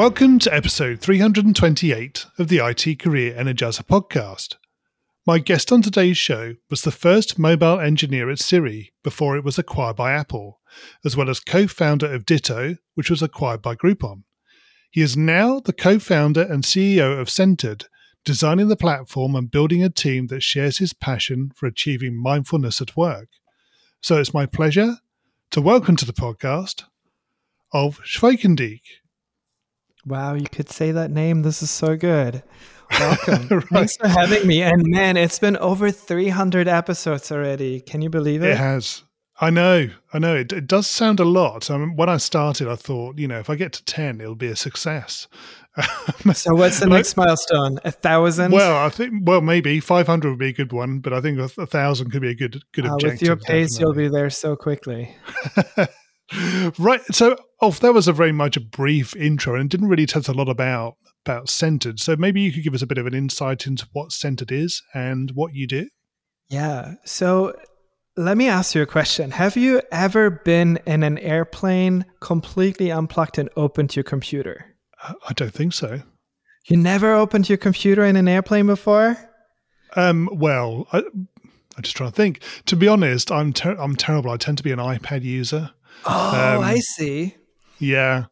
Welcome to episode 328 of the IT Career Energizer podcast. My guest on today's show was the first mobile engineer at Siri before it was acquired by Apple, as well as co founder of Ditto, which was acquired by Groupon. He is now the co founder and CEO of Centered, designing the platform and building a team that shares his passion for achieving mindfulness at work. So it's my pleasure to welcome to the podcast Ulf Schwekendiek. Wow, you could say that name. This is so good. Welcome. right. Thanks for having me. And man, it's been over 300 episodes already. Can you believe it? It has. I know. I know. It, it does sound a lot. I mean, when I started, I thought, you know, if I get to 10, it'll be a success. so what's the next milestone? A thousand? Well, I think well maybe five hundred would be a good one, but I think a, a thousand could be a good good uh, objective. With your pace, definitely. you'll be there so quickly. right. So, oh, that was a very much a brief intro, and didn't really tell us a lot about about Centered. So maybe you could give us a bit of an insight into what Centered is and what you do. Yeah. So let me ask you a question. Have you ever been in an airplane completely unplugged and opened your computer? Uh, I don't think so. You never opened your computer in an airplane before? Um, well, I, I'm just trying to think. To be honest, I'm ter- I'm terrible. I tend to be an iPad user. Oh, um, I see. Yeah,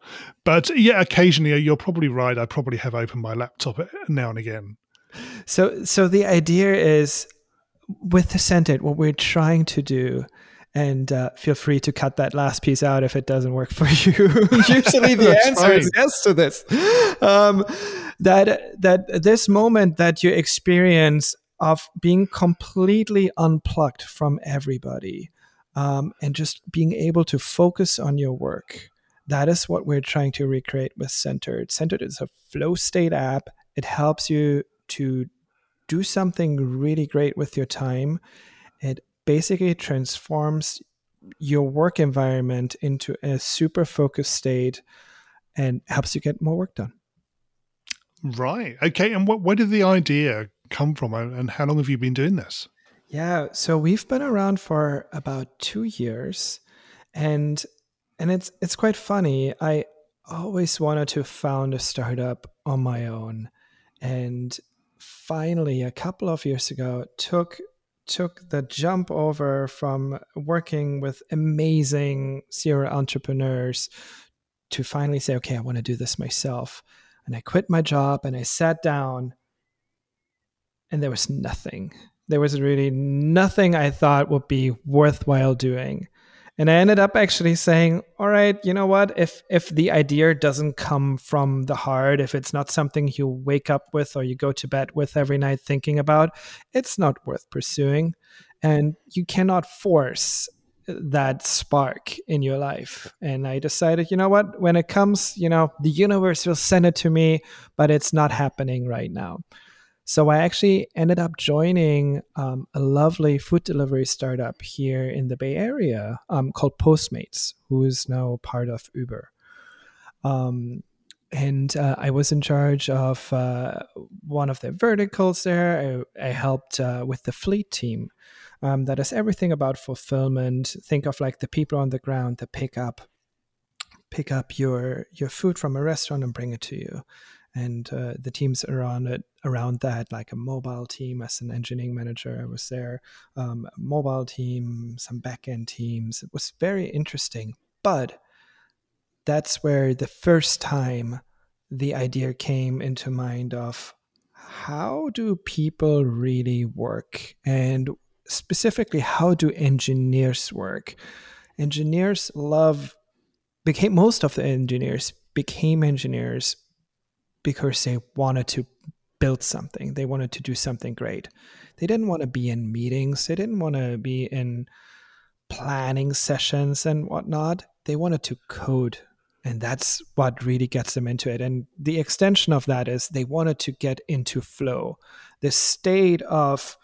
but yeah, occasionally you're probably right. I probably have opened my laptop now and again. So, so the idea is with the Centered, what we're trying to do, and uh, feel free to cut that last piece out if it doesn't work for you. Usually, the answer fine. is yes to this. Um, that that this moment that you experience of being completely unplugged from everybody um, and just being able to focus on your work. That is what we're trying to recreate with Centered. Centered is a flow state app. It helps you to do something really great with your time. It basically transforms your work environment into a super focused state and helps you get more work done. Right. Okay. And what, where did the idea come from and how long have you been doing this? Yeah, so we've been around for about 2 years and and it's it's quite funny. I always wanted to found a startup on my own and finally a couple of years ago took took the jump over from working with amazing serial entrepreneurs to finally say okay, I want to do this myself. And I quit my job and I sat down and there was nothing there was really nothing I thought would be worthwhile doing. And I ended up actually saying, all right, you know what? If if the idea doesn't come from the heart, if it's not something you wake up with or you go to bed with every night thinking about, it's not worth pursuing. And you cannot force that spark in your life. And I decided, you know what? When it comes, you know, the universe will send it to me, but it's not happening right now. So I actually ended up joining um, a lovely food delivery startup here in the Bay Area um, called Postmates, who is now part of Uber. Um, and uh, I was in charge of uh, one of the verticals there. I, I helped uh, with the fleet team. Um, that is everything about fulfillment. Think of like the people on the ground that pick up pick up your your food from a restaurant and bring it to you and uh, the teams around it around that like a mobile team as an engineering manager i was there. Um, mobile team some backend teams. It was very interesting but that's where the first time the idea came into mind of how do people really work? And specifically how do engineers work? Engineers love became most of the engineers became engineers because they wanted to build something. They wanted to do something great. They didn't want to be in meetings. They didn't want to be in planning sessions and whatnot. They wanted to code And that's what really gets them into it. And the extension of that is they wanted to get into flow, the state of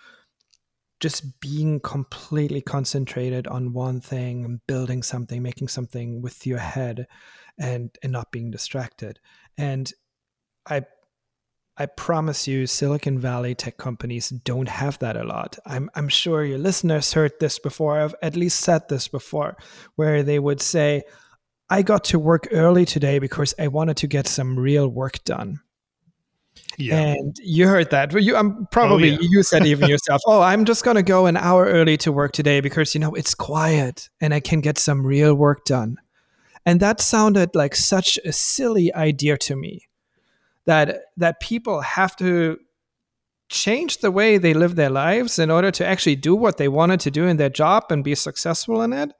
just being completely concentrated on one thing and building something, making something with your head and, and not being distracted. And I I promise you, Silicon Valley tech companies don't have that a lot. I'm, I'm sure your listeners heard this before. I've at least said this before, where they would say, I got to work early today because I wanted to get some real work done. Yeah. And you heard that. You, I'm probably oh, yeah. you said even yourself. Oh, I'm just gonna go an hour early to work today because you know it's quiet and I can get some real work done. And that sounded like such a silly idea to me that that people have to change the way they live their lives in order to actually do what they wanted to do in their job and be successful in it.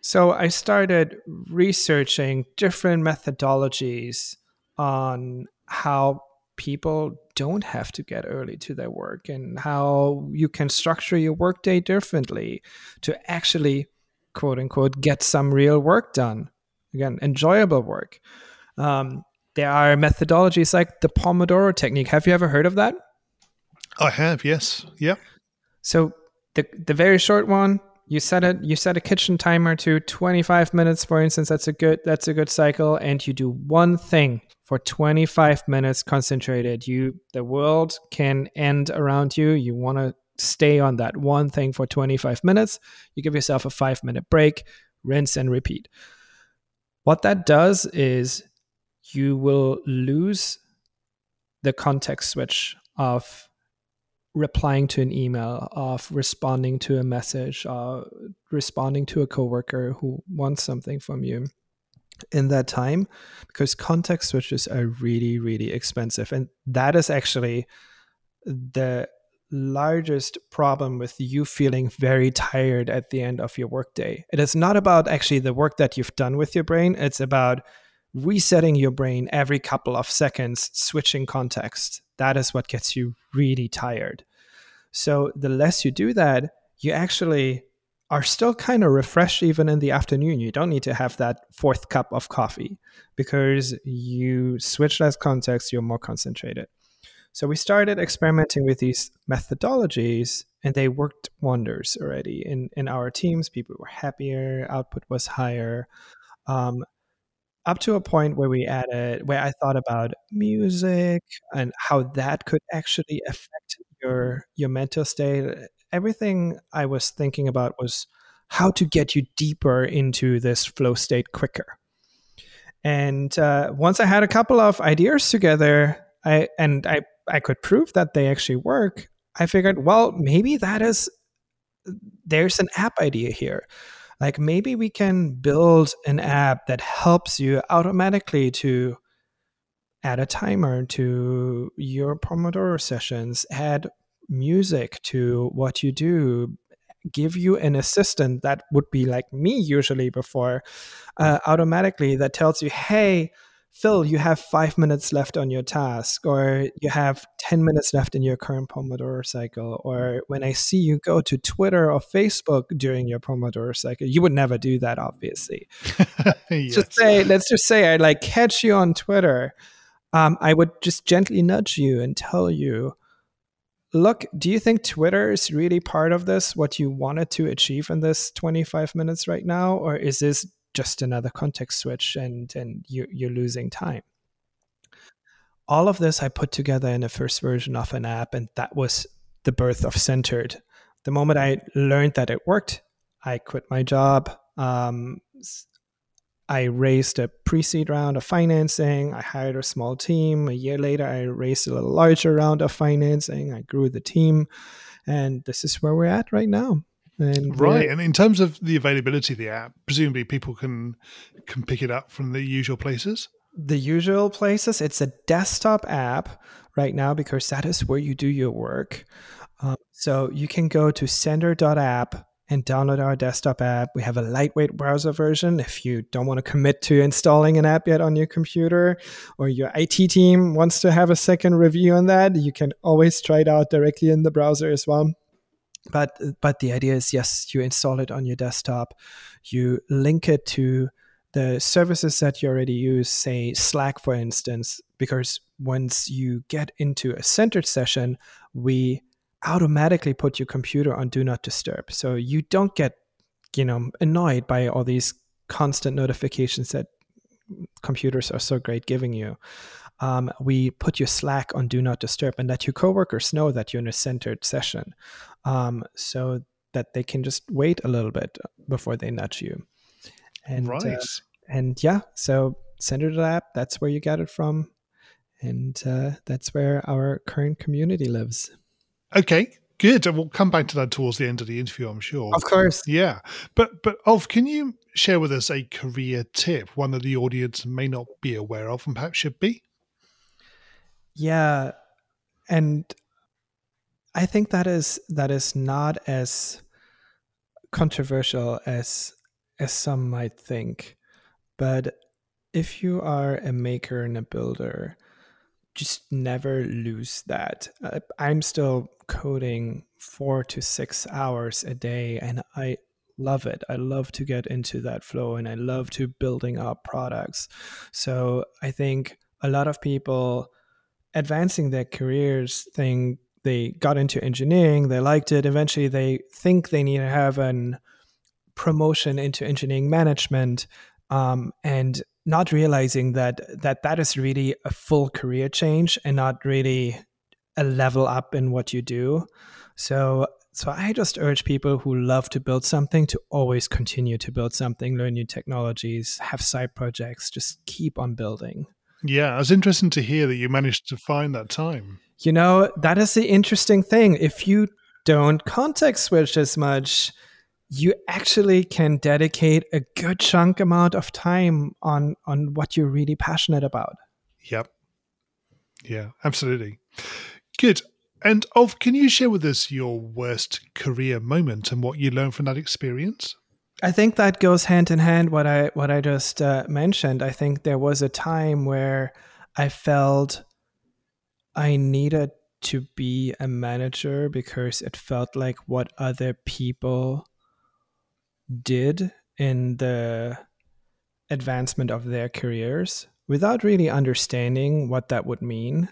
So I started researching different methodologies on how people don't have to get early to their work and how you can structure your workday differently to actually quote unquote get some real work done again enjoyable work um, there are methodologies like the Pomodoro technique. Have you ever heard of that? I have, yes. Yep. So the the very short one, you set it you set a kitchen timer to 25 minutes for instance, that's a good that's a good cycle and you do one thing for 25 minutes concentrated. You the world can end around you. You want to stay on that one thing for 25 minutes. You give yourself a 5 minute break, rinse and repeat. What that does is you will lose the context switch of replying to an email, of responding to a message, or responding to a coworker who wants something from you in that time because context switches are really really expensive and that is actually the largest problem with you feeling very tired at the end of your workday. It is not about actually the work that you've done with your brain, it's about resetting your brain every couple of seconds, switching context. That is what gets you really tired. So the less you do that, you actually are still kind of refreshed even in the afternoon. You don't need to have that fourth cup of coffee because you switch less context, you're more concentrated. So we started experimenting with these methodologies and they worked wonders already in, in our teams. People were happier, output was higher. Um, up to a point where we added where I thought about music and how that could actually affect your your mental state. Everything I was thinking about was how to get you deeper into this flow state quicker. And uh, once I had a couple of ideas together, I and I I could prove that they actually work. I figured, well, maybe that is there's an app idea here like maybe we can build an app that helps you automatically to add a timer to your pomodoro sessions add music to what you do give you an assistant that would be like me usually before uh, automatically that tells you hey Phil, you have five minutes left on your task, or you have 10 minutes left in your current Pomodoro cycle, or when I see you go to Twitter or Facebook during your Pomodoro cycle, you would never do that, obviously. yes. Just say, let's just say I like catch you on Twitter. Um, I would just gently nudge you and tell you, look, do you think Twitter is really part of this, what you wanted to achieve in this 25 minutes right now? Or is this just another context switch and and you, you're losing time. All of this i put together in the first version of an app and that was the birth of centered. The moment i learned that it worked i quit my job. Um, i raised a pre-seed round of financing. I hired a small team. A year later i raised a larger round of financing. I grew the team. And this is where we're at right now and right, and in terms of the availability of the app, presumably people can can pick it up from the usual places. The usual places. It's a desktop app right now because that is where you do your work. Um, so you can go to centered.app and download our desktop app. We have a lightweight browser version if you don't want to commit to installing an app yet on your computer or your IT team wants to have a second review on that. You can always try it out directly in the browser as well but but the idea is yes you install it on your desktop you link it to the services that you already use, say Slack, for instance, because once you get into a centered session, we automatically put your computer on do not disturb. So you don't get, you know, annoyed by all these constant notifications that computers are so great giving you. Um, we put your Slack on do not disturb and let your coworkers know that you're in a centered session um, so that they can just wait a little bit before they nudge you. And, uh, right. Uh, and yeah, so centered app, that's where you get it from. And uh, that's where our current community lives. Okay, good. And we'll come back to that towards the end of the interview, I'm sure. Of course. Yeah. But but Ulf, can you share with us a career tip, one that the audience may not be aware of and perhaps should be? Yeah. And I think that is that is not as controversial as as some might think. But if you are a maker and a builder, just never lose that. Uh, I'm still coding four to six hours a day, and I love it. I love to get into that flow and I love to building up products. So I think a lot of people advancing their careers think they got into engineering, they liked it. Eventually, they think they need to have an promotion into engineering management, um, and not realizing that that that is really a full career change and not really a level up in what you do. So so I just urge people who love to build something to always continue to build something, learn new technologies, have side projects, just keep on building. Yeah, it was interesting to hear that you managed to find that time. You know, that is the interesting thing. If you don't context switch as much, you actually can dedicate a good chunk amount of time on on what you're really passionate about. Yep. Yeah, absolutely. Good. And Ulf, can you share with us your worst career moment and what you learned from that experience? I think that goes hand in hand what I what I just uh, mentioned. I think there was a time where I felt I needed to be a manager because it felt like what other people did in the advancement of their careers without really understanding what that would mean.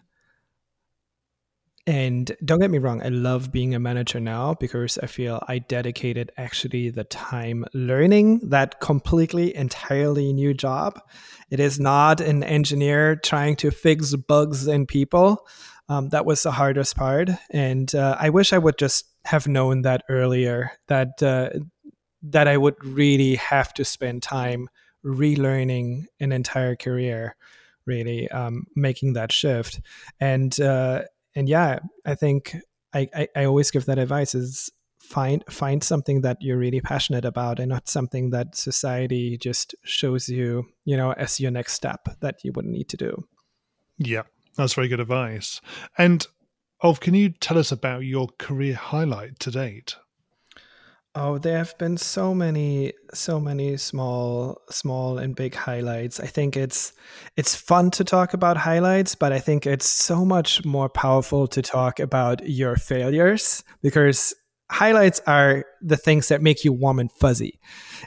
And don't get me wrong, I love being a manager now because I feel I dedicated actually the time learning that completely, entirely new job. It is not an engineer trying to fix bugs in people. Um, that was the hardest part. And uh, I wish I would just have known that earlier that uh, that I would really have to spend time relearning an entire career, really um, making that shift. And uh, and yeah, I think I, I, I always give that advice is find find something that you're really passionate about and not something that society just shows you, you know, as your next step that you would need to do. Yeah, that's very good advice. And Ulf, can you tell us about your career highlight to date? Oh, there have been so many, so many small, small and big highlights. I think it's it's fun to talk about highlights, but I think it's so much more powerful to talk about your failures because highlights are the things that make you warm and fuzzy.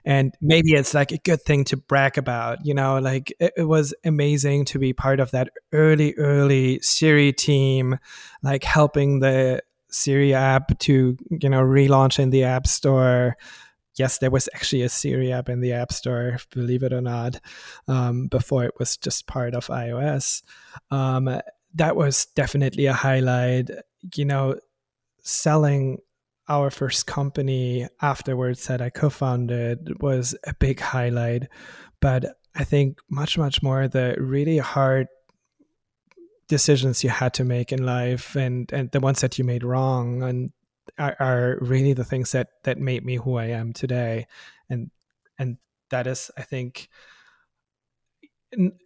And maybe it's like a good thing to brag about, you know, like it, it was amazing to be part of that early, early Siri team, like helping the Siri app to you know relaunch in the App Store. Yes, there was actually a Siri app in the App Store, believe it or not, um, before it was just part of iOS. Um, that was definitely a highlight. You know, selling our first company afterwards that I co-founded was a big highlight. But I think much, much more the really hard decisions you had to make in life and and the ones that you made wrong and are, are really the things that that made me who I am today. And and that is I think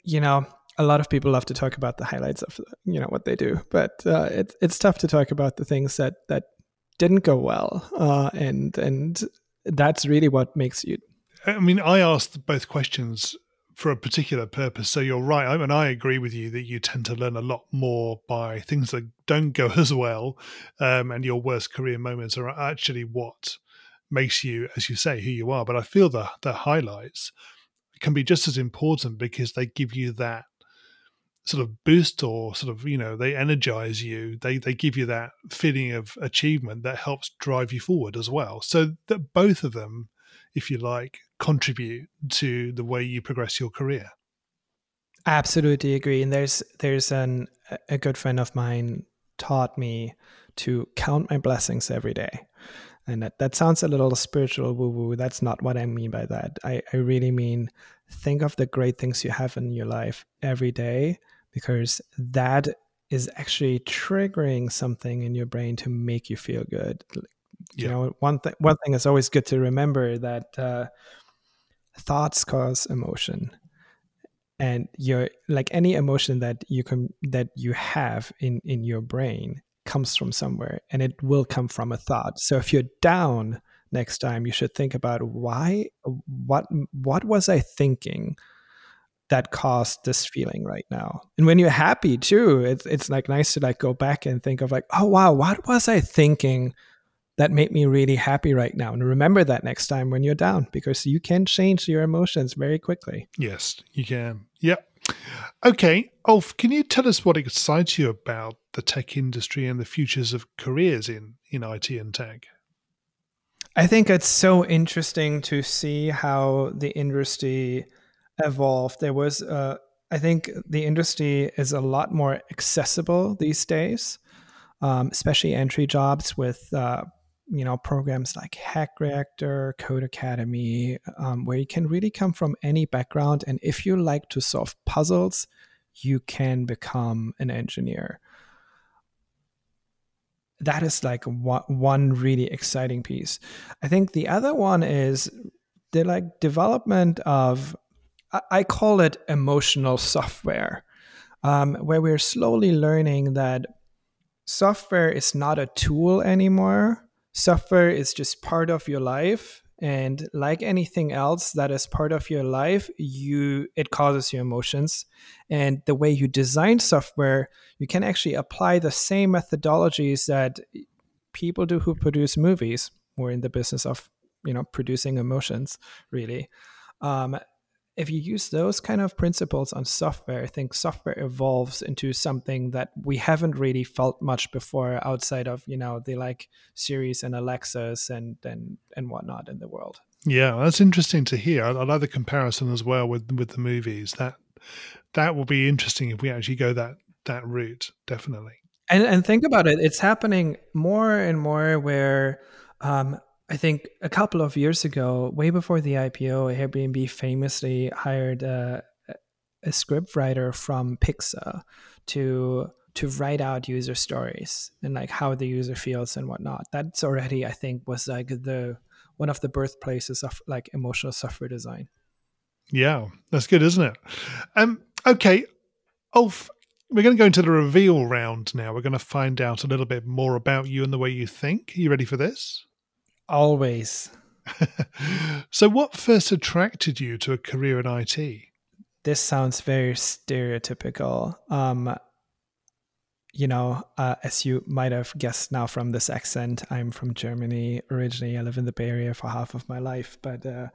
you know a lot of people love to talk about the highlights of you know what they do but uh, it's it's tough to talk about the things that that didn't go well uh, and and that's really what makes you. I mean, I asked both questions for a particular purpose. So you're right, I, and I agree with you that you tend to learn a lot more by things that don't go as well, um, and your worst career moments are actually what makes you, as you say, who you are. But I feel the the highlights can be just as important because they give you that sort of boost or sort of you know they energize you they they give you that feeling of achievement that helps drive you forward as well so that both of them if you like contribute to the way you progress your career. Absolutely agree and there's there's an a good friend of mine taught me to count my blessings every day and that, that sounds a little spiritual woo woo that's not what i mean by that. I, I really mean think of the great things you have in your life every day because that is actually triggering something in your brain to make you feel good. You know, one thing one thing is always good to remember that uh, thoughts cause emotion, and your like any emotion that you can that you have in in your brain comes from somewhere, and it will come from a thought. So if you're down next time, you should think about why what what was I thinking that caused this feeling right now. And when you're happy too, it's it's like nice to like go back and think of like, oh wow, what was I thinking that made me really happy right now? And remember that next time when you're down because you can change your emotions very quickly. Yes, you can. Yep. Okay, Ulf, can you tell us what excites you about the tech industry and the futures of careers in, in IT and tech? I think it's so interesting to see how the industry evolved. There was, uh, I think, the industry is a lot more accessible these days, um, especially entry jobs with. Uh, you know programs like hack reactor Codecademy um, where you can really come from any background. And if you like to solve puzzles you can become an engineer. That is like one really exciting piece. I think the other one is the like development of I call it emotional software, um, where we're slowly learning that software is not a tool anymore. Software is just part of your life. And like anything else that is part of your life, you it causes your emotions. And the way you design software, you can actually apply the same methodologies that people do who produce movies. We're in the business of you know producing emotions, really. Um, if you use those kind of principles on software, I think software evolves into something that we haven't really felt much before outside of, you know, the like Siris and Alexas and and and whatnot in the world. Yeah, that's interesting to hear. I, I like the comparison as well with with the movies. That that will be interesting if we actually go that that route, definitely. And and think about it, it's happening more and more where um, I think a couple of years ago, way before the IPO, Airbnb famously hired a, a script writer from Pixar to to write out user stories and like how the user feels and whatnot. That's already, I think, was like the one of the birthplaces of like emotional software design. Yeah, that's good, isn't it? Um, okay, Ulf, we're going to go into the reveal round now. We're going to find out a little bit more about you and the way you think. Are you ready for this? Always. so, what first attracted you to a career in IT? This sounds very stereotypical. Um, you know, uh, as you might have guessed now from this accent, I'm from Germany originally. I live in the Bay Area for half of my life, but uh,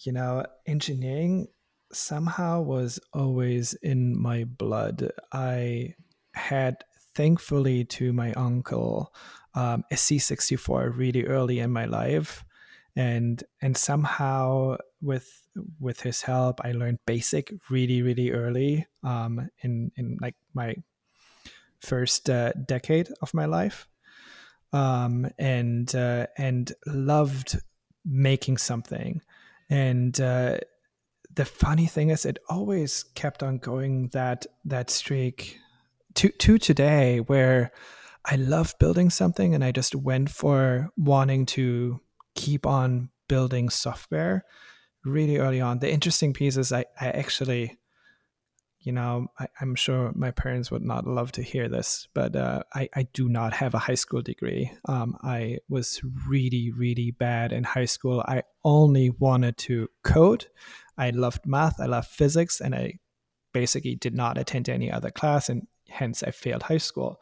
you know, engineering somehow was always in my blood. I had, thankfully, to my uncle, um, a C64 really early in my life, and and somehow with with his help, I learned BASIC really really early um, in in like my first uh, decade of my life, um, and uh, and loved making something, and uh, the funny thing is, it always kept on going that that streak to to today where I love building something and I just went for wanting to keep on building software really early on. The interesting piece is I, I actually, you know, I, am sure my parents would not love to hear this, but uh, I, I do not have a high school degree. Um, I was really, really bad in high school. I only wanted to code. I loved math, I loved physics, and I basically did not attend any other class, and hence I failed high school.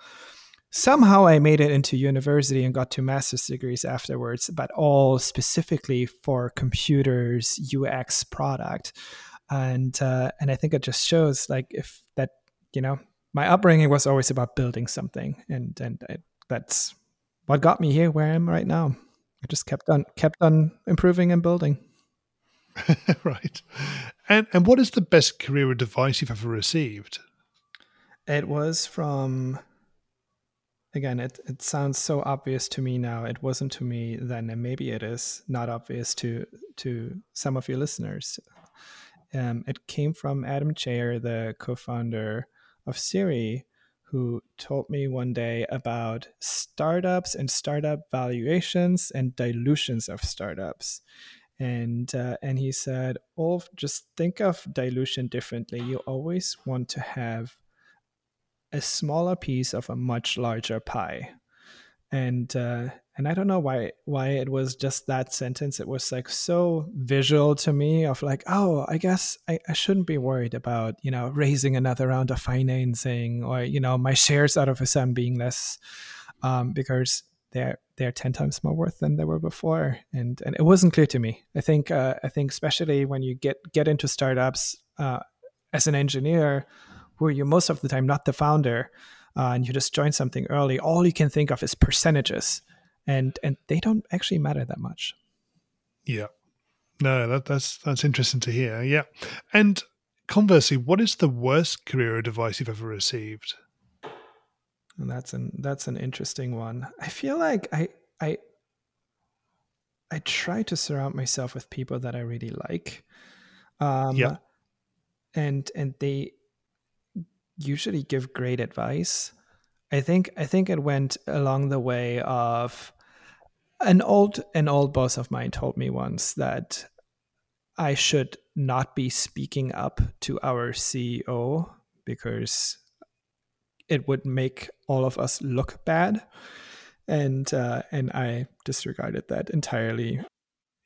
Somehow I made it into university and got two master's degrees afterwards, but all specifically for computers, UX product, and uh, and I think it just shows like if that you know my upbringing was always about building something, and and I, that's what got me here where I am right now. I just kept on kept on improving and building. right, and and what is the best career advice you've ever received? It was from again, it, it sounds so obvious to me now. It wasn't to me then, and maybe it is not obvious to to some of your listeners. Um, it came from Adam Cheyer the co-founder of Siri, who told me one day about startups and startup valuations and dilutions of startups. And uh, and he said, "Oh, just think of dilution differently. You always want to have a smaller piece of a much larger pie and uh, and I don't know why why it was just that sentence. It was like so visual to me of like, oh, I guess I, I shouldn't be worried about you know raising another round of financing or you know my shares out of a sum being less um, because they're they're ten times more worth than they were before, and and it wasn't clear to me. I think uh, I think especially when you get get into startups uh, as an engineer where you're most of the time not the founder uh, and you just join something early, all you can think of is percentages, and and they don't actually matter that much. Yeah, no, that, that's that's interesting to hear. Yeah, and conversely, what is the worst career advice you've ever received? And that's an that's an interesting one. I feel like I I I try to surround myself with people that I really like. Um, yeah. And and they usually give great advice. I think I think it went along the way of an old an old boss of mine told me once that I should not be speaking up to our CEO because it would make all of us look bad, and uh, and I disregarded that entirely.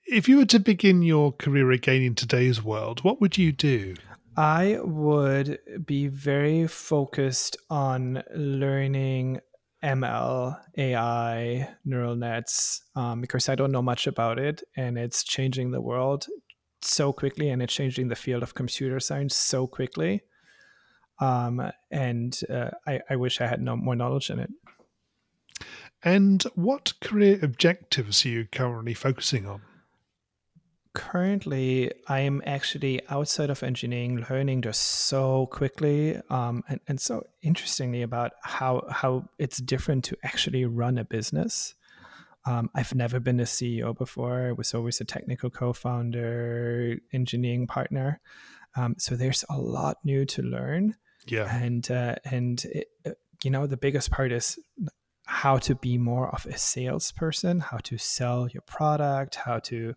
If you were to begin your career again in today's world, what would you do? I would be very focused on learning ML, AI, neural nets, um, because I don't know much about it and it's changing the world so quickly and it's changing the field of computer science so quickly. Um, and uh, I, I wish I had no more knowledge in it. And what career objectives are you currently focusing on? Currently i'm actually outside of engineering learning just so quickly um, and, and so interestingly about how how it's different to actually run a business. Um, i've never been a ceo before. I was always a technical co-founder engineering partner. Um, so there's a lot new to learn. Yeah. And uh, and it, uh, you know the biggest part is how to be more of a salesperson how to sell your product how to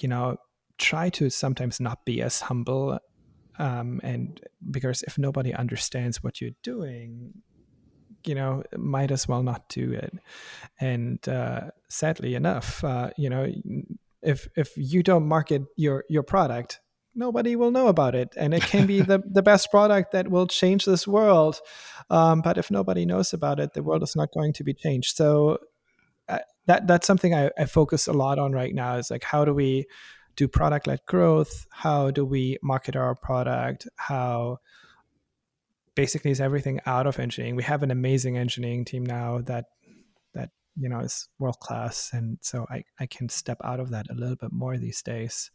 you know try to sometimes not be as humble um, and because if nobody understands what you're doing you know might as well not do it. And uh, sadly enough uh, you know if if you don't market your your product nobody will know about it. And it can be the, the best product that will change this world. Um, but if nobody knows about it the world is not going to be changed. So that that's something I, I focus a lot on right now is like how do we do product led growth? How do we market our product? How basically is everything out of engineering? We have an amazing engineering team now that that you know is world class and so i i can step out of that a little bit more these days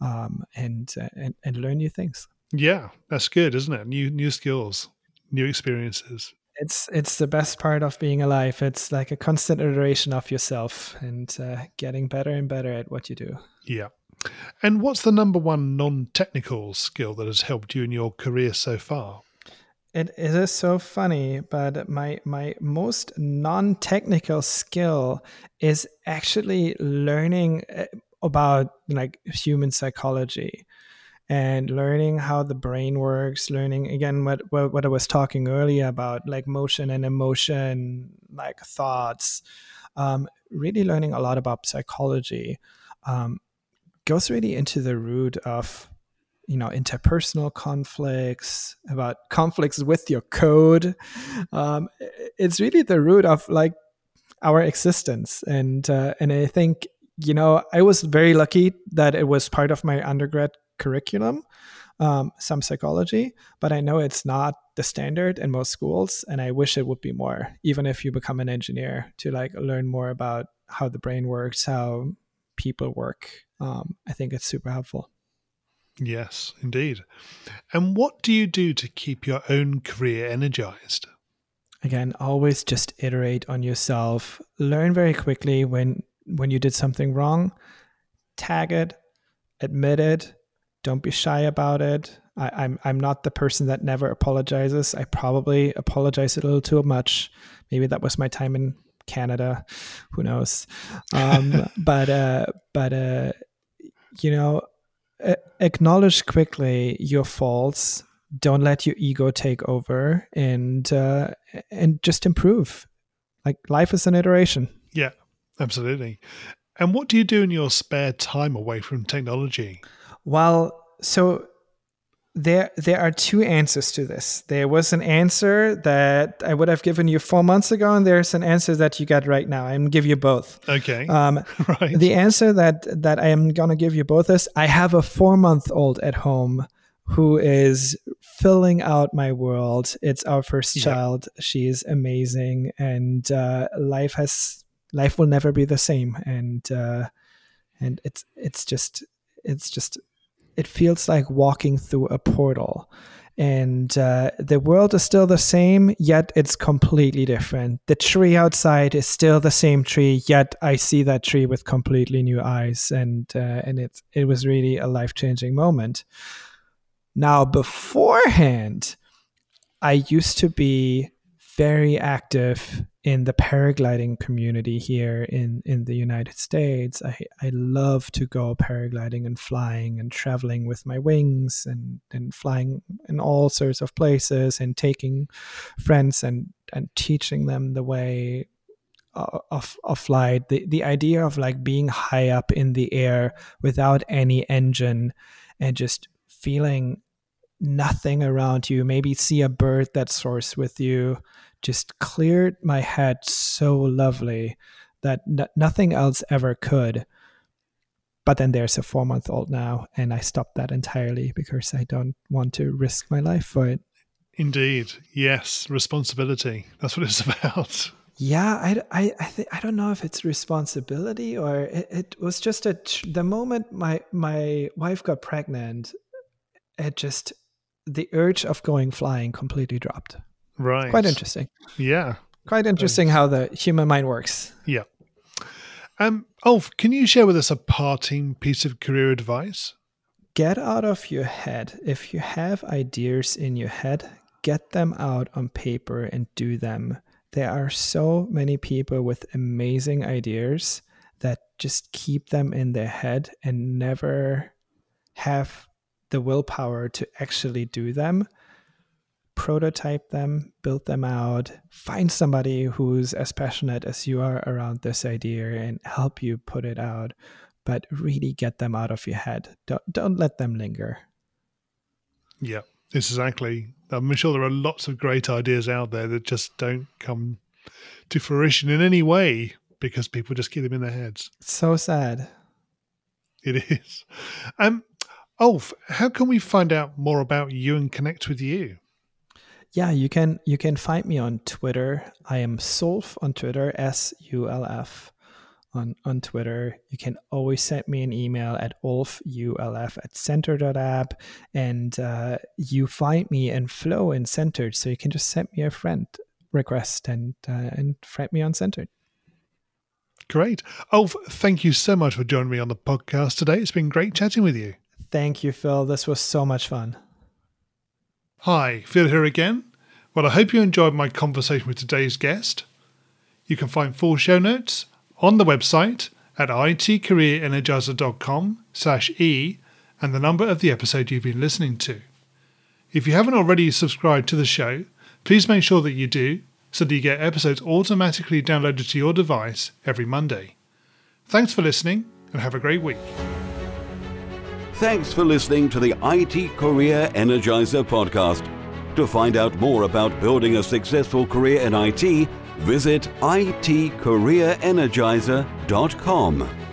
um, and, and and learn new things. Yeah that's good isn't it? New new skills new experiences it's it's the best part of being alive. It's like a constant iteration of yourself and uh, getting better and better at what you do. Yeah. And what's the number one non-technical skill that has helped you in your career so far? It, it is so funny, but my my most non-technical skill is actually learning uh, about like human psychology and learning how the brain works learning again what, what, what i was talking earlier about like motion and emotion like thoughts um, really learning a lot about psychology um, goes really into the root of you know interpersonal conflicts about conflicts with your code. Um, it's really the root of like our existence. And uh, and i think you know i was very lucky that it was part of my undergrad curriculum um, some psychology but i know it's not the standard in most schools and i wish it would be more even if you become an engineer to like learn more about how the brain works how people work um, i think it's super helpful Yes, indeed. And what do you do to keep your own career energized? Again, always just iterate on yourself. Learn very quickly when when you did something wrong. Tag it, admit it. Don't be shy about it. I, am I'm, I'm not the person that never apologizes. I probably apologize a little too much. Maybe that was my time in Canada. Who knows? Um, but uh, but uh, you know, acknowledge quickly your faults don't let your ego take over and uh, and just improve like life is an iteration yeah absolutely and what do you do in your spare time away from technology well so there there are two answers to this. There was an answer that I would have given you four months ago, and there's an answer that you get right now. I'm give you both. Okay. Um, right. The answer that that I am gonna give you both is I have a four month old at home who is filling out my world. It's our first yeah. child. She is amazing, and uh, life has life will never be the same. And uh, and it's it's just it's just it feels like walking through a portal. And uh, the world is still the same yet it's completely different. The tree outside is still the same tree yet i see that tree with completely new eyes. And uh, and it it was really a life-changing moment. Now beforehand i used to be very active in the paragliding community here in, in the United States. I, I love to go paragliding and flying and traveling with my wings and, and flying in all sorts of places and taking friends and, and teaching them the way of, of flight. The, the idea of like being high up in the air without any engine and just feeling nothing around you, maybe see a bird that soars with you just cleared my head so lovely that n- nothing else ever could. But then there's a four month old now, and I stopped that entirely because I don't want to risk my life for it. Indeed. Yes. Responsibility. That's what it's about. Yeah, I, I, I, th- I don't know if it's responsibility or it, it was just a tr- the moment my my wife got pregnant, it just the urge of going flying completely dropped. Right. Quite interesting. Yeah. Quite interesting how the human mind works. Yeah. Um, Ulf, can you share with us a parting piece of career advice? Get out of your head. If you have ideas in your head, get them out on paper and do them. There are so many people with amazing ideas that just keep them in their head and never have the willpower to actually do them prototype them, build them out, find somebody who's as passionate as you are around this idea and help you put it out. But really get them out of your head. Don't don't let them linger. Yeah, exactly. I'm sure there are lots of great ideas out there that just don't come to fruition in any way because people just keep them in their heads. So sad. It is. Um, Ulf, how can we find out more about you and connect with you? Yeah, you can you can find me on Twitter. I am Sulf on Twitter, S U L F on on Twitter. You can always send me an email at ulfulf at centered.app. And uh, you find me in Flow and Centered. So you can just send me a friend request and uh, and friend me on Centered. Great. Ulf, thank you so much for joining me on the podcast today. It's been great chatting with you. Thank you, Phil. This was so much fun. Hi, Phil here again. Well, I hope you enjoyed my conversation with today's guest. You can find full show notes on the website at itcareerenergizer.com slash e and the number of the episode you've been listening to. If you haven't already subscribed to the show, please make sure that you do so that you get episodes automatically downloaded to your device every Monday. Thanks for listening and have a great week. Thanks for listening to the IT Career Energizer podcast. To find out more about building a successful career in IT, visit itcareerenergizer.com.